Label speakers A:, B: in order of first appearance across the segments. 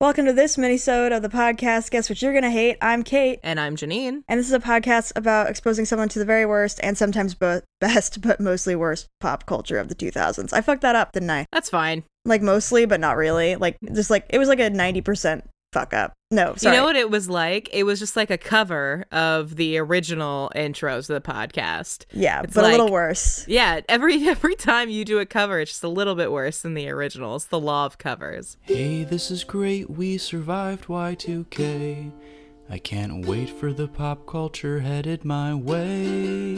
A: Welcome to this minisode of the podcast. Guess what you're gonna hate? I'm Kate,
B: And I'm Janine.
A: and this is a podcast about exposing someone to the very worst and sometimes both best, but mostly worst pop culture of the 2000s. I fucked that up, didn't I?
B: That's fine.
A: Like mostly, but not really. Like just like it was like a 90% fuck up. No, sorry.
B: You know what it was like? It was just like a cover of the original intros of the podcast.
A: yeah,
B: it's
A: but a little worse.
B: Yeah, every every time you do a cover, it's just a little bit worse than the original. It's the law of covers.
C: Hey, this is great. We survived Y2K. I can't wait for the pop culture headed my way.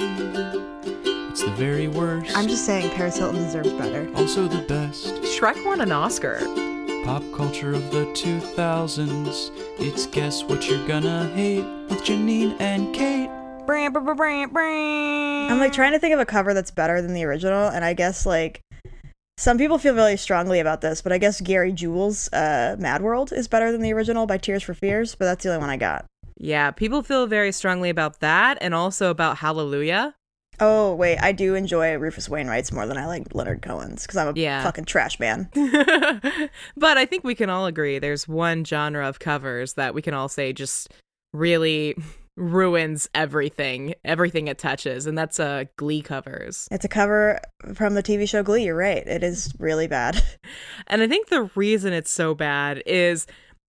C: It's the very worst.
A: I'm just saying Paris Hilton deserves better.
C: also the best.
B: Shrek won an Oscar.
C: Pop culture of the 2000s. It's Guess What You're Gonna Hate with Janine and Kate.
A: I'm like trying to think of a cover that's better than the original, and I guess like some people feel really strongly about this, but I guess Gary Jules' uh, Mad World is better than the original by Tears for Fears, but that's the only one I got.
B: Yeah, people feel very strongly about that and also about Hallelujah.
A: Oh wait, I do enjoy Rufus Wainwright's more than I like Leonard Cohen's because I'm a
B: Yeah.
A: fucking trash man.
B: but I think we can all agree there's one genre of covers that we can all say just really ruins everything, everything it touches, and that's uh Glee covers.
A: It's a cover from the TV show Glee. You're right, it is really bad.
B: And I think the reason it's so bad is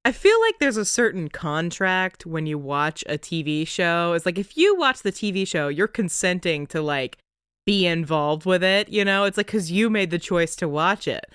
B: I feel like there's a certain contract when you watch a TV show. It's like if you watch the TV show, you're consenting to like be involved with it, you know? It's like cuz you made the choice to watch it.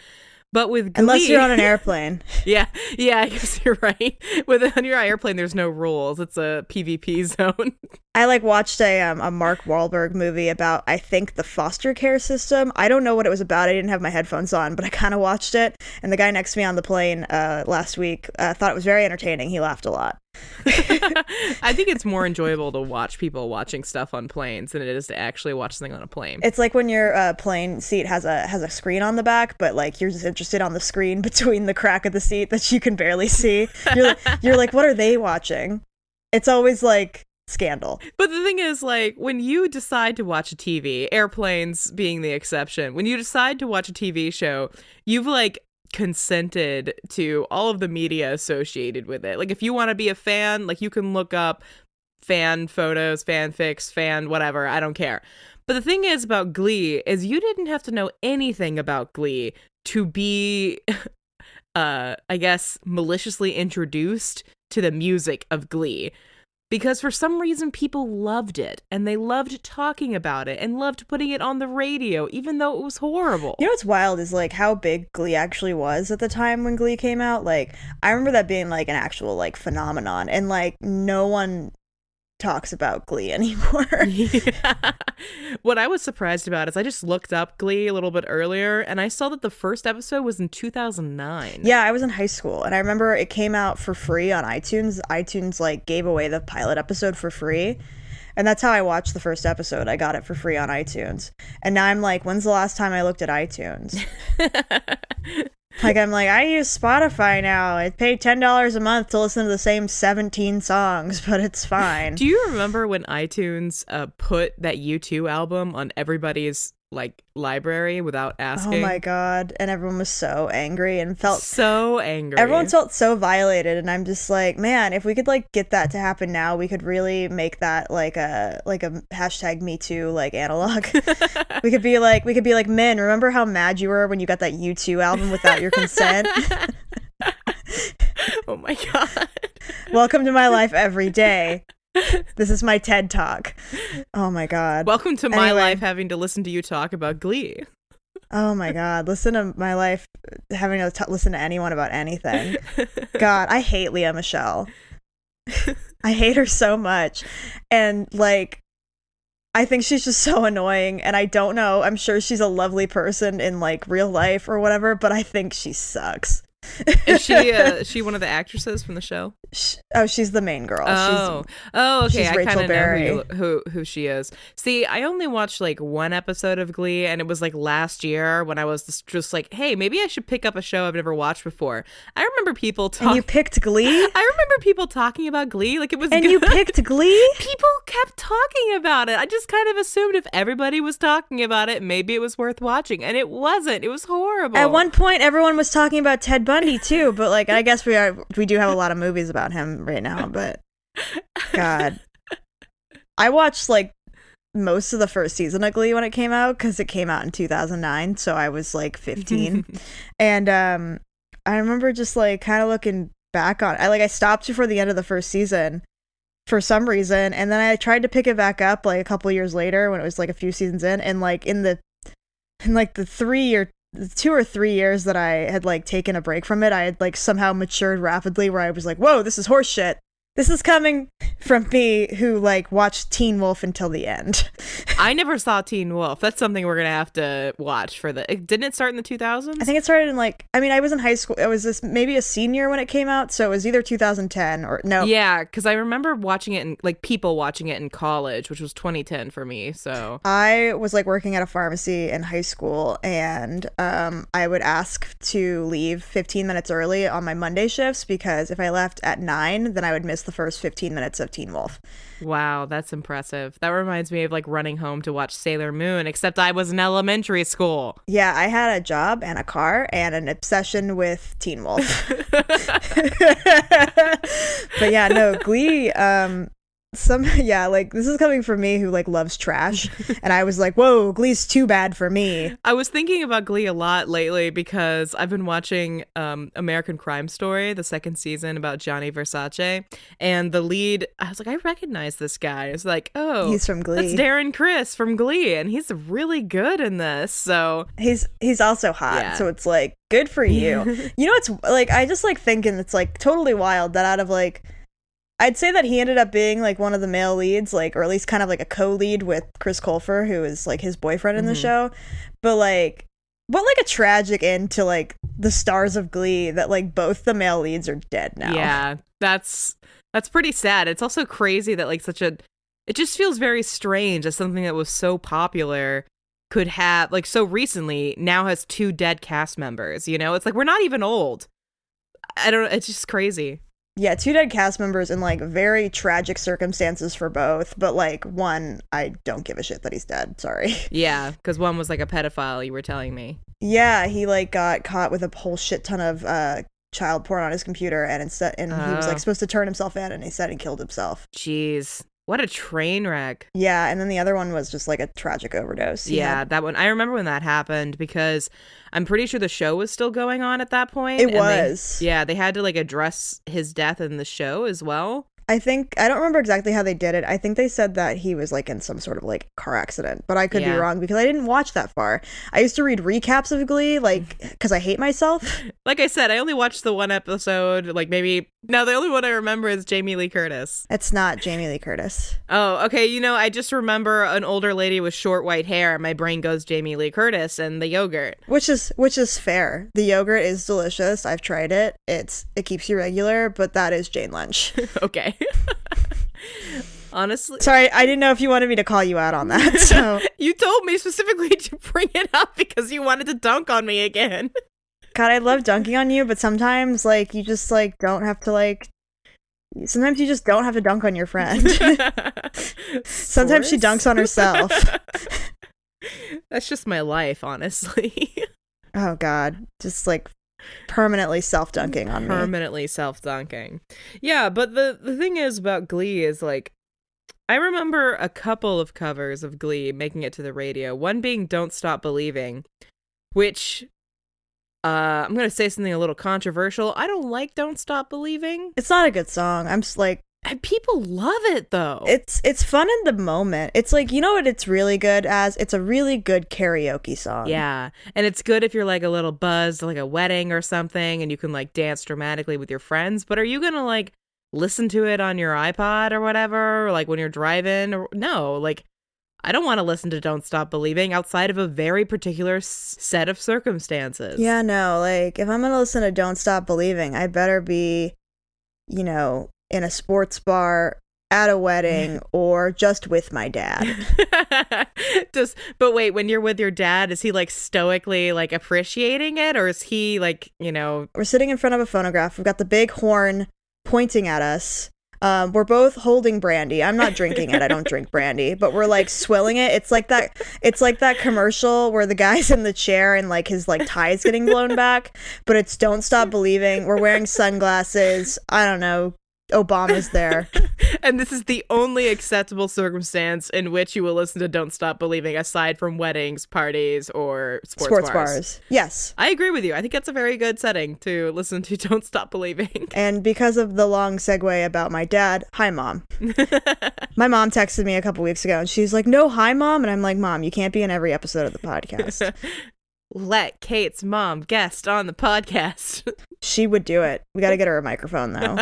B: But with Glee,
A: Unless you're on an airplane.
B: Yeah, yeah, I guess you're right. With on your airplane, there's no rules. It's a PvP zone.
A: I like watched a um, a Mark Wahlberg movie about I think the foster care system. I don't know what it was about. I didn't have my headphones on, but I kind of watched it. And the guy next to me on the plane uh, last week uh, thought it was very entertaining. He laughed a lot.
B: I think it's more enjoyable to watch people watching stuff on planes than it is to actually watch something on a plane.
A: It's like when your uh, plane seat has a has a screen on the back, but like you're just interested on the screen between the crack of the seat that you can barely see. You're like, you're like, what are they watching? It's always like scandal.
B: But the thing is, like, when you decide to watch a TV, airplanes being the exception, when you decide to watch a TV show, you've like consented to all of the media associated with it. Like, if you want to be a fan, like, you can look up fan photos, fanfics, fan whatever, I don't care. But the thing is about Glee is you didn't have to know anything about Glee to be uh I guess maliciously introduced to the music of Glee because for some reason people loved it and they loved talking about it and loved putting it on the radio even though it was horrible.
A: You know what's wild is like how big Glee actually was at the time when Glee came out. Like I remember that being like an actual like phenomenon, and like no one talks about Glee anymore.
B: Yeah. What I was surprised about is I just looked up Glee a little bit earlier and I saw that the first episode was in 2009.
A: Yeah, I was in high school and I remember it came out for free on iTunes. iTunes like gave away the pilot episode for free. And that's how I watched the first episode. I got it for free on iTunes. And now I'm like, when's the last time I looked at iTunes? like I'm like, I use Spotify now. I pay ten dollars a month to listen to the same seventeen songs, but it's fine.
B: Do you remember when iTunes uh, put that U2 album on everybody's like library without
A: oh
B: asking.
A: oh my god. And everyone was so angry and felt
B: so angry.
A: Everyone felt so violated, and I'm just like, man, if we could like get that to happen now, we could really make that like a like a hashtag Me Too like analog. we could be like, we could be like, men, remember how mad you were when you got that U2 album without your consent?
B: oh my god.
A: Welcome to my life every day. This is my TED talk. Oh my god.
B: Welcome to my
A: Anyway.
B: life having to listen to you talk about Glee.
A: Oh my god. Listen to my life having to t- listen to anyone about anything. God, I hate Lea Michele. I hate her so much. And like I think she's just so annoying and I don't know. I'm sure she's a lovely person in like real life or whatever, but I think she sucks.
B: Is she uh, she one of the actresses from the show?
A: Sh- oh, she's the main girl.
B: Oh, oh, okay.
A: she's
B: I kind of know who, who who she is. See, I only watched like one episode of Glee, and it was like last year when I was just, just like, hey, maybe I should pick up a show I've never watched before. I remember people
A: talking. and you picked Glee?
B: I remember people talking about Glee like it was
A: And
B: good.
A: you picked Glee?
B: people kept talking about it. I just kind of assumed if everybody was talking about it, maybe it was worth watching, and it wasn't. It was horrible.
A: At one point, everyone was talking about Ted Bundy too, but like I guess we are we do have a lot of movies about him right now. But God, I watched like most of the first season of Glee when it came out because it came out in 2009, so I was like 15, and um, I remember just like kind of looking back on. I like I stopped before the end of the first season for some reason, and then I tried to pick it back up like a couple years later when it was like a few seasons in, and like in the in like the three or two or three years that I had like taken a break from it, I had like somehow matured rapidly where I was like, whoa, this is horseshit. This is coming from me who like watched Teen Wolf until the end.
B: I never saw Teen Wolf. That's something we're gonna have to watch for the. Didn't it start in the 2000s?
A: I think it started in like I mean I was in high school. I was this maybe a senior when it came out, so it was either 2010 or no.
B: Yeah, because I remember watching it in like people watching it in college, which was 2010 for me. So
A: I was like working at a pharmacy in high school, and um, I would ask to leave 15 minutes early on my Monday shifts because if I left at nine, then I would miss the first 15 minutes of Teen Wolf.
B: wow, that's impressive. That reminds me of like running home to watch Sailor Moon, except I was in elementary school.
A: Yeah, I had a job and a car and an obsession with Teen Wolf. but yeah, no, Glee. Um, some yeah, like this is coming from me who like loves trash, and I was like, whoa, Glee's too bad for me.
B: I was thinking about Glee a lot lately because I've been watching um, American Crime Story, the second season about Gianni Versace, and the lead. I was like, I recognize this guy. It's like, oh,
A: He's from
B: That's
A: Glee.
B: Darren Criss from Glee, and he's really good in this. So
A: He's he's also hot,
B: Yeah.
A: so it's like good for you. you know, it's like I just like thinking it's like totally wild that out of like. I'd say that he ended up being like one of the male leads, like, or at least kind of like a co-lead with Chris Colfer, who is like his boyfriend in the
B: Mhm.
A: show. But like, what like a tragic end to like the stars of Glee that like both the male leads are dead now.
B: Yeah, that's that's pretty sad. It's also crazy that like such a it just feels very strange as something that was so popular could have like so recently now has two dead cast members, you know? It's like we're not even old. I don't it's just crazy.
A: Yeah, two dead cast members in like very tragic circumstances for both. But like one, I don't give a shit that he's dead. Sorry.
B: Yeah, cuz one was like a pedophile you were telling me.
A: Yeah, he like got caught with a whole shit ton of uh child porn on his computer and instead and he was like supposed to turn himself in and he said he killed himself.
B: Jeez. What a train wreck.
A: Yeah, and then the other one was just like a tragic overdose.
B: Yeah,
A: had-
B: that one. I remember when that happened because I'm pretty sure the show was still going on at that point.
A: it
B: and they-
A: was.
B: yeah, they had to like address his death in the show as well.
A: I think I don't remember exactly how they did it. I think they said that he was like in some sort of like car accident, but I could be wrong because I didn't watch that far. I used to read recaps of Glee like cuz I hate myself.
B: Like I said, I only watched the one episode. Like maybe no, the only one I remember is Jamie Lee Curtis.
A: It's not Jamie Lee Curtis.
B: Oh, okay. You know, I just remember an older lady with short white hair. My brain goes Jamie Lee Curtis and the yogurt.
A: Which is which is fair. The yogurt is delicious. I've tried it. It's it keeps you regular, but that is Jane Lynch.
B: okay. Honestly,
A: Sorry, I didn't know if you wanted me to call you out on that. So
B: you told me specifically to bring it up because you wanted to dunk on me again.
A: God, I love dunking on you, but sometimes like you just like don't have to like sometimes you just don't have to dunk on your friend. sometimes she dunks on herself.
B: That's just my life, honestly.
A: oh god, just like permanently self dunking on me.
B: Permanently self dunking. Yeah, but the the thing is about Glee is like I remember a couple of covers of Glee making it to the radio. One being Don't Stop Believing, which uh I'm going to say something a little controversial. I don't like Don't Stop Believing.
A: It's not a good song. I'm just like
B: people love it though.
A: it's it's fun in the moment. It's like you know what it's really good as? It's a really good karaoke song.
B: Yeah. And it's good if you're like a little buzzed, like a wedding or something, and you can like dance dramatically with your friends. But are you going to like listen to it on your iPod or whatever, or like when you're driving? Or no, like I don't want to listen to Don't Stop Believing outside of a very particular s- set of circumstances.
A: Yeah, no, like if I'm gonna listen to Don't Stop Believing, I better be, you know, in a sports bar, at a wedding, or just with my dad.
B: Just, but wait, when you're with your dad, is he like stoically like appreciating it, or is he like, you know,
A: We're sitting in front of a phonograph. We've got the big horn pointing at us. Um, we're both holding brandy. I'm not drinking it. I don't drink brandy, but we're like swilling it. It's like that. It's like that commercial where the guy's in the chair and like his like tie's getting blown back. But it's "Don't Stop Believing." We're wearing sunglasses. I don't know. Obama's there.
B: and this is the only acceptable circumstance in which you will listen to Don't Stop Believing aside from weddings, parties, or sports,
A: Sports
B: bars.
A: bars. Yes.
B: I agree with you. I think that's a very good setting to listen to Don't Stop Believing.
A: And because of the long segue about my dad, hi mom. my mom texted me a couple weeks ago and she's like, "No, hi mom." And I'm like, "Mom, you can't be in every episode of the podcast."
B: Let Kate's mom guest on the podcast.
A: she would do it. We got to get her a microphone though.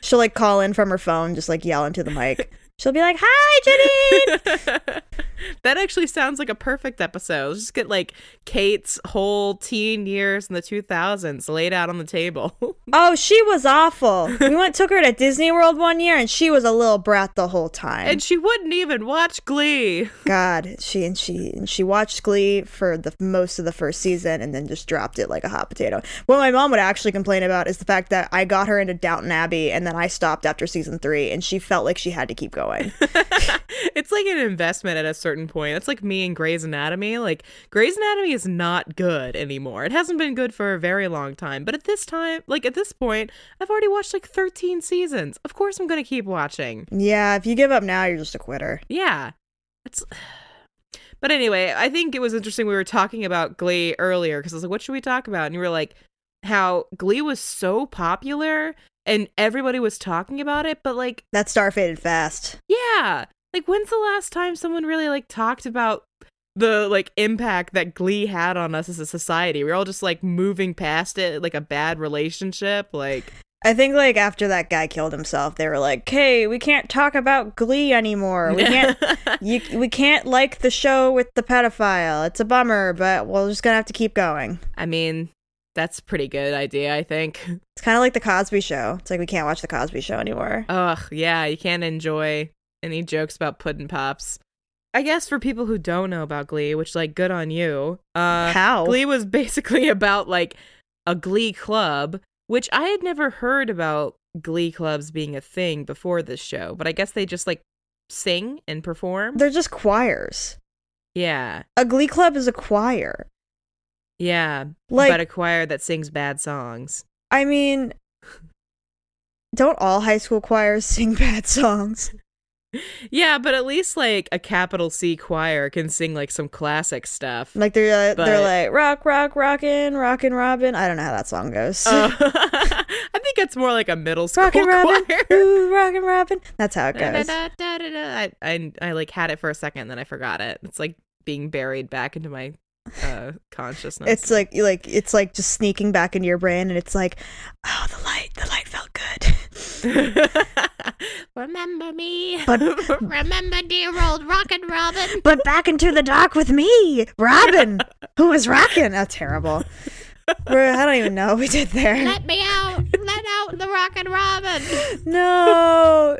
A: She'll like call in from her phone, just like yell into the mic. She'll be like, "Hi, Janine."
B: that actually sounds like a perfect episode. Let's just get like Kate's whole teen years in the 2000s laid out on the table.
A: oh, she was awful. We went took her to Disney World one year, and she was a little brat the whole time.
B: and she wouldn't even watch Glee.
A: God, she and she and she watched Glee for the most of the first season, and then just dropped it like a hot potato. What my mom would actually complain about is the fact that I got her into Downton Abbey, and then I stopped after season three, and she felt like she had to keep going.
B: it's like an investment at a certain point. It's like me and Grey's Anatomy. Like Grey's Anatomy is not good anymore. It hasn't been good for a very long time. But at this time, like at this point, I've already watched like 13 seasons. Of course I'm going to keep watching.
A: yeah, if you give up now, you're just a quitter.
B: Yeah. It's But anyway, I think it was interesting we were talking about Glee earlier because I was like, what should we talk about? And you were like, how Glee was so popular and everybody was talking about it, but like
A: That star faded fast.
B: yeah. Like when's the last time someone really like talked about the like impact that Glee had on us as a society? We're all just like moving past it like a bad relationship. Like
A: I think like after that guy killed himself, they were like, "Hey, we can't talk about Glee anymore. We can't you, we can't like the show with the pedophile. It's a bummer, but we're just gonna have to keep going."
B: I mean, that's a pretty good idea, I think.
A: It's kind of like the Cosby Show. It's like we can't watch the Cosby Show anymore.
B: Ugh, yeah, you can't enjoy any jokes about pudding pops. I guess for people who don't know about Glee, which like good on you. Uh
A: How?
B: Glee was basically about like a Glee club, which I had never heard about Glee clubs being a thing before this show, but I guess they just like sing and perform.
A: They're just choirs.
B: yeah.
A: A Glee club is a choir.
B: Yeah.
A: Like-
B: but a choir that sings bad songs.
A: I mean, don't all high school choirs sing bad songs?
B: Yeah, but at least like a capital C choir can sing like some classic stuff.
A: Like they're uh,
B: But-
A: they're like rock, rock, rockin', rockin' Robin. I don't know how that song goes.
B: Uh, I think it's more like a middle school
A: rockin' Robin,
B: choir.
A: ooh, rockin' Robin. That's how it goes.
B: Da-da-da-da-da-da. I, I I like had it for a second, then I forgot it. It's like being buried back into my uh consciousness.
A: It's like like it's like just sneaking back into your brain, and it's like, oh, the light, the light felt good.
B: remember me,
A: But-
B: remember dear old Rockin' Robin.
A: but back into the dark with me, Robin, who was rocking. Oh, terrible. We're, I don't even know what we did there.
B: Let me out, let out the Rockin' Robin.
A: No,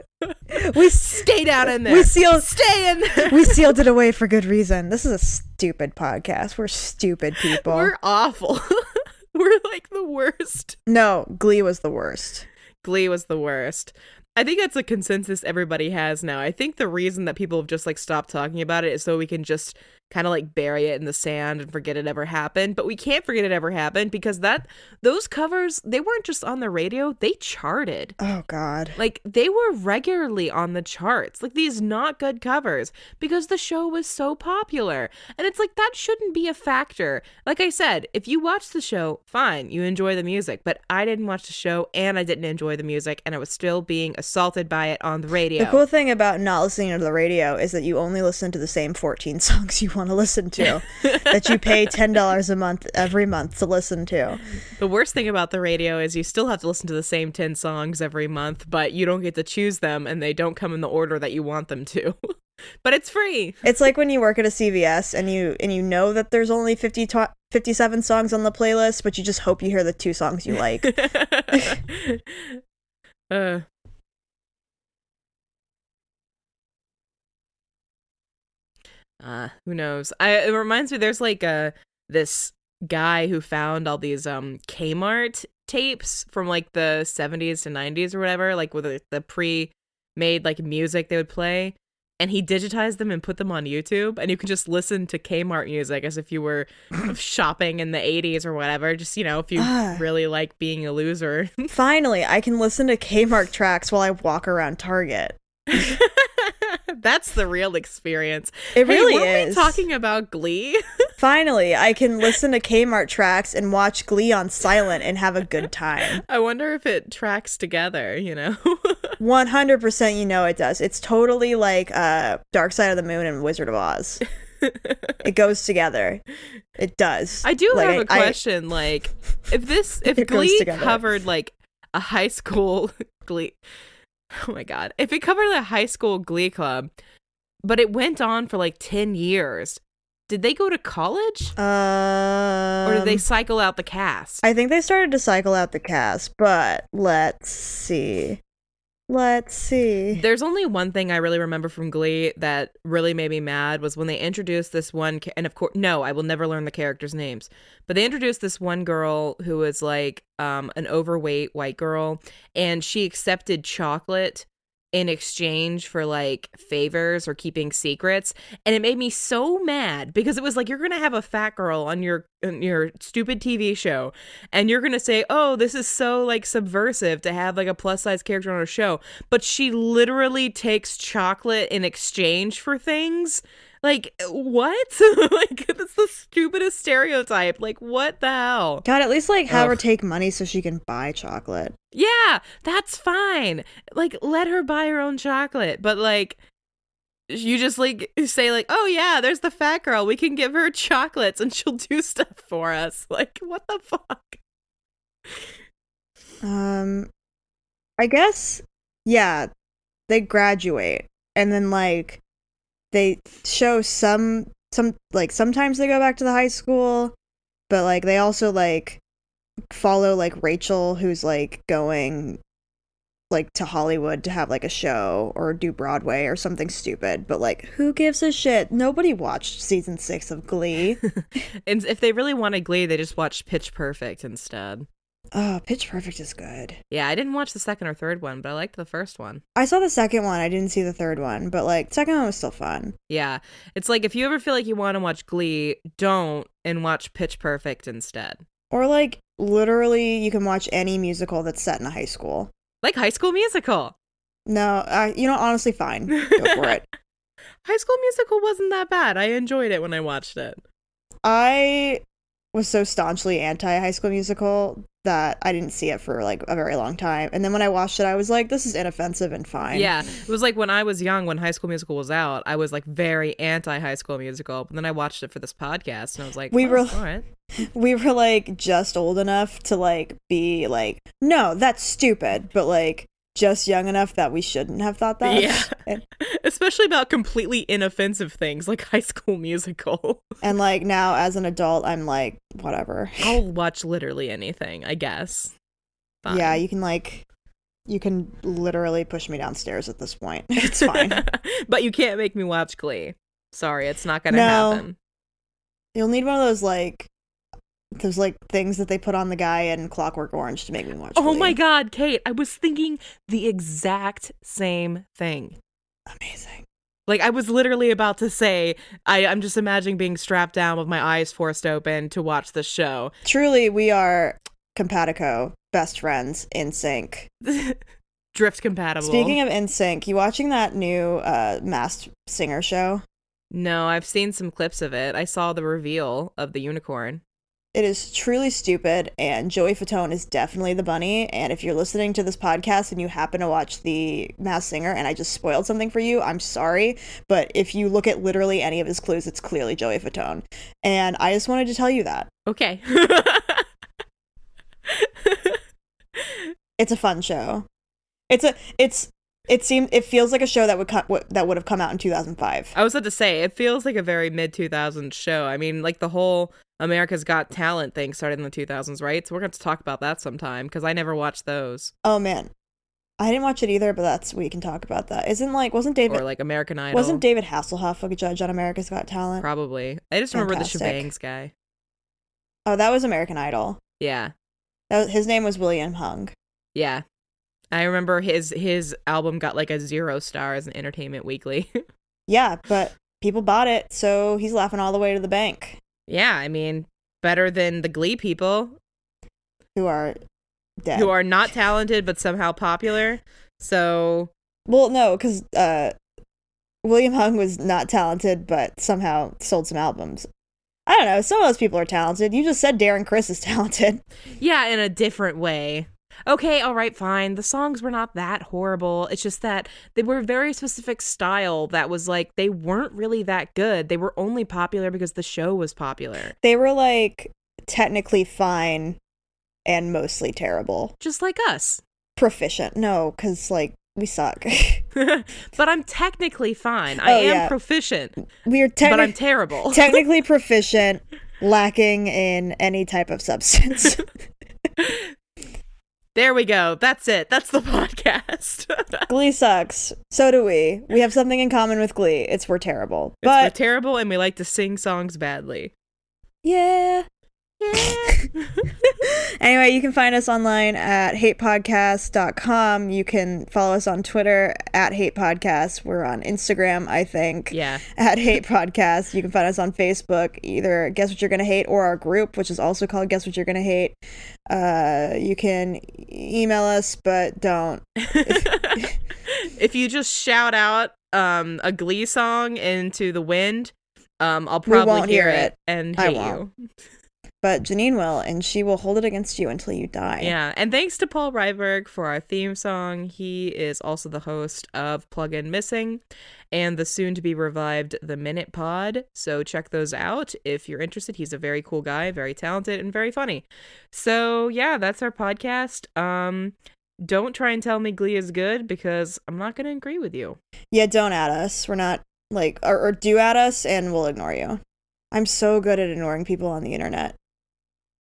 A: we
B: stayed out in there.
A: we sealed
B: Stay in there.
A: we sealed it away for good reason. This is a stupid podcast. We're stupid people.
B: We're awful. We're like the worst.
A: no, Glee was the worst.
B: Glee was the worst. I think that's a consensus everybody has now. I think the reason that people have just like stopped talking about it is so we can just kind of like bury it in the sand and forget it ever happened. But we can't forget it ever happened because that those covers, they weren't just on the radio, they charted.
A: Oh God.
B: Like they were regularly on the charts. Like these not good covers because the show was so popular. And it's like that shouldn't be a factor. Like I said, if you watch the show, fine, you enjoy the music, but I didn't watch the show and I didn't enjoy the music and I was still being assaulted by it on the radio.
A: The cool thing about not listening to the radio is that you only listen to the same 14 songs you want to listen to, that you pay $10 a month every month to listen to.
B: The worst thing about the radio is you still have to listen to the same 10 songs every month, but you don't get to choose them and they don't come in the order that you want them to. but it's free.
A: It's like when you work at a CVS and you and you know that there's only 50 to- 57 songs on the playlist, but you just hope you hear the two songs you like.
B: uh, uh, who knows? I it reminds me there's like a this guy who found all these um Kmart tapes from like the 70s to 90s or whatever, like with the, the pre-made like music they would play. And he digitized them and put them on YouTube, and you can just listen to Kmart music as if you were shopping in the 80s or whatever. Just you know, if you
A: Ah.
B: really like being a loser.
A: Finally, I can listen to Kmart tracks while I walk around Target.
B: That's the real experience.
A: It
B: Hey,
A: really is.
B: Talking about Glee.
A: Finally, I can listen to Kmart tracks and watch Glee on silent and have a good time.
B: I wonder if it tracks together. You know.
A: 100% you know it does. It's totally like uh Dark Side of the Moon and Wizard of Oz. it goes together. It does.
B: I do
A: Like,
B: have a
A: I- I-
B: question. like, if this, if Glee covered like a high school Glee, oh my god, if it covered the high school Glee club, but it went on for like ten years, did they go to college
A: um,
B: or did they cycle out the cast?
A: I think they started to cycle out the cast, but let's see. Let's see.
B: There's only one thing I really remember from Glee that really made me mad was when they introduced this one, and of course, no, I will never learn the characters' names, but they introduced this one girl who was like um, an overweight white girl, and she accepted chocolate in exchange for like favors or keeping secrets and it made me so mad because it was like you're gonna have a fat girl on your on your stupid tv show and you're gonna say oh this is so like subversive to have like a plus size character on a show but she literally takes chocolate in exchange for things like what? Like that's the stupidest stereotype. Like what the hell?
A: God, at least like have her take money so she can buy chocolate.
B: yeah that's fine. Like let her buy her own chocolate but like you just like say like oh yeah there's the fat girl. We can give her chocolates and she'll do stuff for us. Like what the fuck?
A: Um, I guess, yeah, they graduate. And then like they show some some like sometimes they go back to the high school, but like they also like follow like Rachel who's like going like to Hollywood to have like a show or do Broadway or something stupid. But like who gives a shit? Nobody watched season 6 of Glee.
B: and if they really wanted glee they just watched pitch perfect instead
A: oh, Pitch Perfect is good.
B: yeah i didn't watch the second or third one but i liked the first one
A: I saw the second one. I didn't see the third one, but like second one was still fun.
B: yeah it's like if you ever feel like you want to watch glee don't and watch pitch perfect instead
A: Or like literally, you can watch any musical that's set in a high school.
B: like high school musical
A: No, uh, you know, honestly, fine. Go for it.
B: high school musical wasn't that bad i enjoyed it when i watched it
A: I was so staunchly anti High School Musical that I didn't see it for like a very long time. And then when I watched it, I was like, this is inoffensive and fine.
B: Yeah, it was like when I was young, when High School Musical was out, I was like very anti High School Musical. But then I watched it for this podcast, and I was like,
A: We
B: well,
A: were-
B: all right.
A: We were like just old enough to like be like, no, that's stupid, but like just young enough that we shouldn't have thought that.
B: Yeah.
A: And,
B: Especially about completely inoffensive things like High School Musical.
A: and like now as an adult, I'm like, whatever.
B: I'll watch literally anything, I guess. Fine.
A: Yeah, you can like you can literally push me downstairs at this point. It's fine.
B: but you can't make me watch Glee. Sorry, it's not gonna
A: No.
B: happen.
A: You'll need one of those like those like things that they put on the guy in Clockwork Orange to make me watch.
B: Oh my god, Kate, I was thinking the exact same thing.
A: Amazing.
B: Like I was literally about to say, I, I'm just imagining being strapped down with my eyes forced open to watch the show.
A: Truly, we are compatico, best friends, in sync.
B: Drift compatible.
A: Speaking of in sync, you watching that new uh masked singer show?
B: no, I've seen some clips of it. I saw the reveal of the unicorn.
A: It is truly stupid, and Joey Fatone is definitely the bunny. And if you're listening to this podcast and you happen to watch the Masked Singer, and I just spoiled something for you, I'm sorry. But if you look at literally any of his clues, it's clearly Joey Fatone. And I just wanted to tell you that
B: Okay.
A: it's a fun show. It's a it's it seems it feels like a show that would come that would have come out in 2005.
B: I was about to say, it feels like a very mid 2000s show. I mean, like the whole America's Got Talent thing started in the 2000s, right? So we're going to talk about that sometime because I never watched those.
A: Oh man, I didn't watch it either, but that's we can talk about that. Isn't like wasn't David
B: Or like American Idol.
A: wasn't David Hasselhoff a judge on America's Got Talent?
B: Probably. I just remember
A: Fantastic.
B: the She Bangs guy.
A: Oh, that was American Idol.
B: Yeah.
A: That was- his name was William Hung.
B: Yeah. I remember his his album got like a zero stars in Entertainment Weekly.
A: Yeah, but people bought it, so he's laughing all the way to the bank.
B: Yeah, I mean, better than the Glee people
A: Who are dead?
B: who are not talented but somehow popular. So
A: well, no, because uh, William Hung was not talented, but somehow sold some albums. I don't know. Some of those people are talented. You just said Darren Criss is talented.
B: Yeah, in a different way. Okay, all right, fine. The songs were not that horrible. It's just that they were a very specific style that was like they weren't really that good. They were only popular because the show was popular.
A: They were like technically fine and mostly terrible.
B: Just like us.
A: Proficient. No, because like we suck.
B: but I'm technically fine. I
A: Oh,
B: am
A: yeah.
B: proficient,
A: we are
B: but I'm terrible.
A: technically proficient, lacking in any type of substance.
B: There we go. That's it. That's the podcast.
A: Glee sucks. So do we. We have something in common with Glee. It's we're terrible.
B: but we're terrible and we like to sing songs badly.
A: yeah. Anyway, you can find us online at hatepodcast.com. You can follow us on Twitter at hatepodcast. We're on Instagram, I think.
B: yeah.
A: At Hate Podcast. You can find us on Facebook, either Guess What You're Gonna Hate or our group, which is also called Guess What You're Gonna Hate. Uh, you can email us, but don't.
B: if you just shout out um a glee song into the wind um i'll probably hear
A: hear it
B: and
A: I
B: hate
A: won't.
B: you
A: But Janine will, and she will hold it against you until you die.
B: yeah and thanks to paul ryberg for our theme song he is also the host of plug-in missing and the soon to be revived the minute pod so check those out if you're interested he's a very cool guy very talented and very funny so yeah that's our podcast um don't try and tell me glee is good because i'm not going to agree with you
A: Yeah, don't add us. We're not like, or, or do add us, and we'll ignore you. I'm so good at ignoring people on the internet.